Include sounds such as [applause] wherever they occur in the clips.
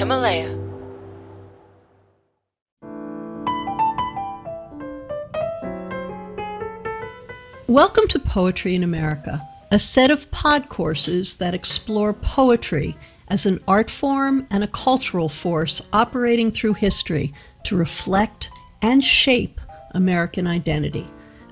Himalaya. Welcome to Poetry in America, a set of pod courses that explore poetry as an art form and a cultural force operating through history to reflect and shape American identity.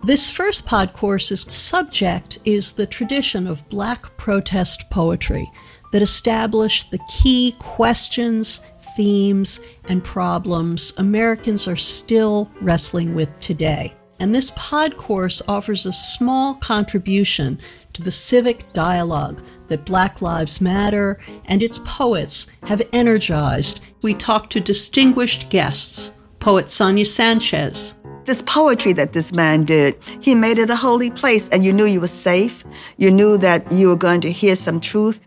This first pod course's subject is the tradition of black protest poetry that establish the key questions, themes, and problems Americans are still wrestling with today. And this pod course offers a small contribution to the civic dialogue that Black Lives Matter and its poets have energized. We talk to distinguished guests poet Sonia Sanchez. This poetry that this man did, he made it a holy place, and you knew you were safe. You knew that you were going to hear some truth.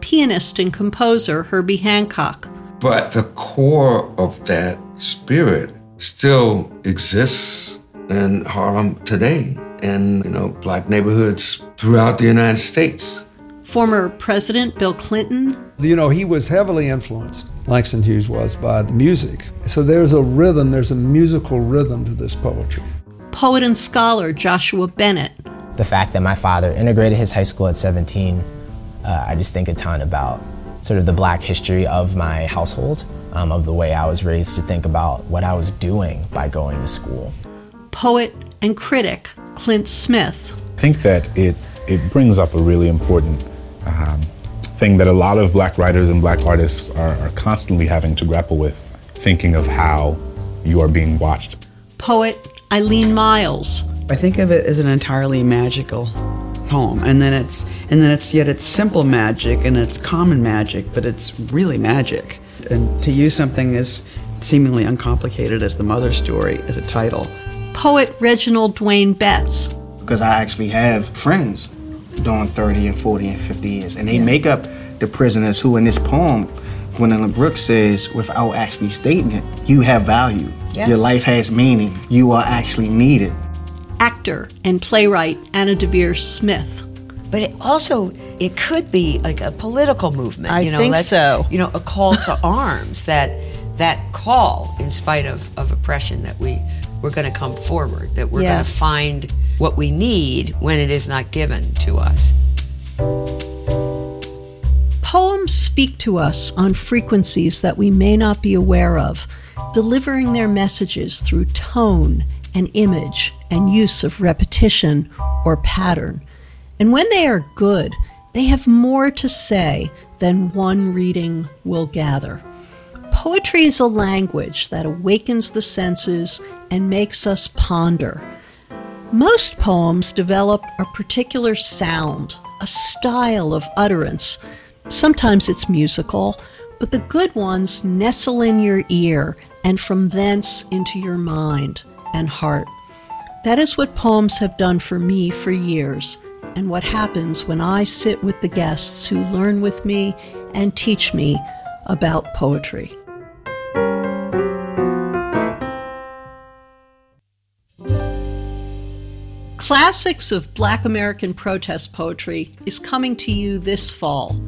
Pianist and composer Herbie Hancock. But the core of that spirit still exists in Harlem today, in you know black neighborhoods throughout the United States. Former President Bill Clinton. You know, he was heavily influenced, Langston Hughes was, by the music. So there's a rhythm, there's a musical rhythm to this poetry. Poet and scholar Joshua Bennett. The fact that my father integrated his high school at 17, uh, I just think a ton about sort of the black history of my household, um, of the way I was raised to think about what I was doing by going to school. Poet and critic Clint Smith. I think that it, it brings up a really important um, thing that a lot of black writers and black artists are, are constantly having to grapple with, thinking of how you are being watched. Poet Eileen Myles. I think of it as an entirely magical poem, and then it's and then it's yet it's simple magic and it's common magic, but it's really magic. And to use something as seemingly uncomplicated as the mother story as a title. Poet Reginald Dwayne Betts. Because I actually have friends doing 30 and 40 and 50 years. And they yeah. make up the prisoners who, in this poem, Gwendolyn Brooks says, without actually stating it, you have value. Yes. Your life has meaning. You are actually needed. Actor and playwright Anna Deavere Smith. But it also, it could be like a political movement. I you know, think so. You know, a call to [laughs] arms. That that call, in spite of, of oppression, that we we're going to come forward. That we're yes. going to find what we need when it is not given to us. Poems speak to us on frequencies that we may not be aware of, delivering their messages through tone and image and use of repetition or pattern. And when they are good, they have more to say than one reading will gather. Poetry is a language that awakens the senses and makes us ponder. Most poems develop a particular sound, a style of utterance. Sometimes it's musical, but the good ones nestle in your ear and from thence into your mind and heart. That is what poems have done for me for years, and what happens when I sit with the guests who learn with me and teach me about poetry. Classics of Black American Protest Poetry is coming to you this fall.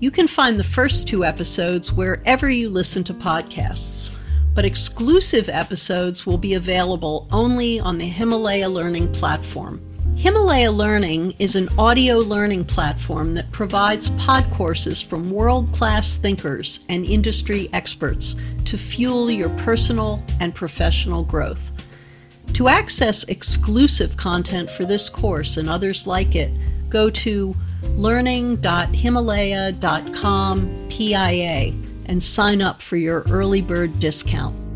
You can find the first two episodes wherever you listen to podcasts, but exclusive episodes will be available only on the Himalaya Learning platform. Himalaya Learning is an audio learning platform that provides pod courses from world class thinkers and industry experts to fuel your personal and professional growth. To access exclusive content for this course and others like it, go to learning.himalaya.com PIA and sign up for your early bird discount.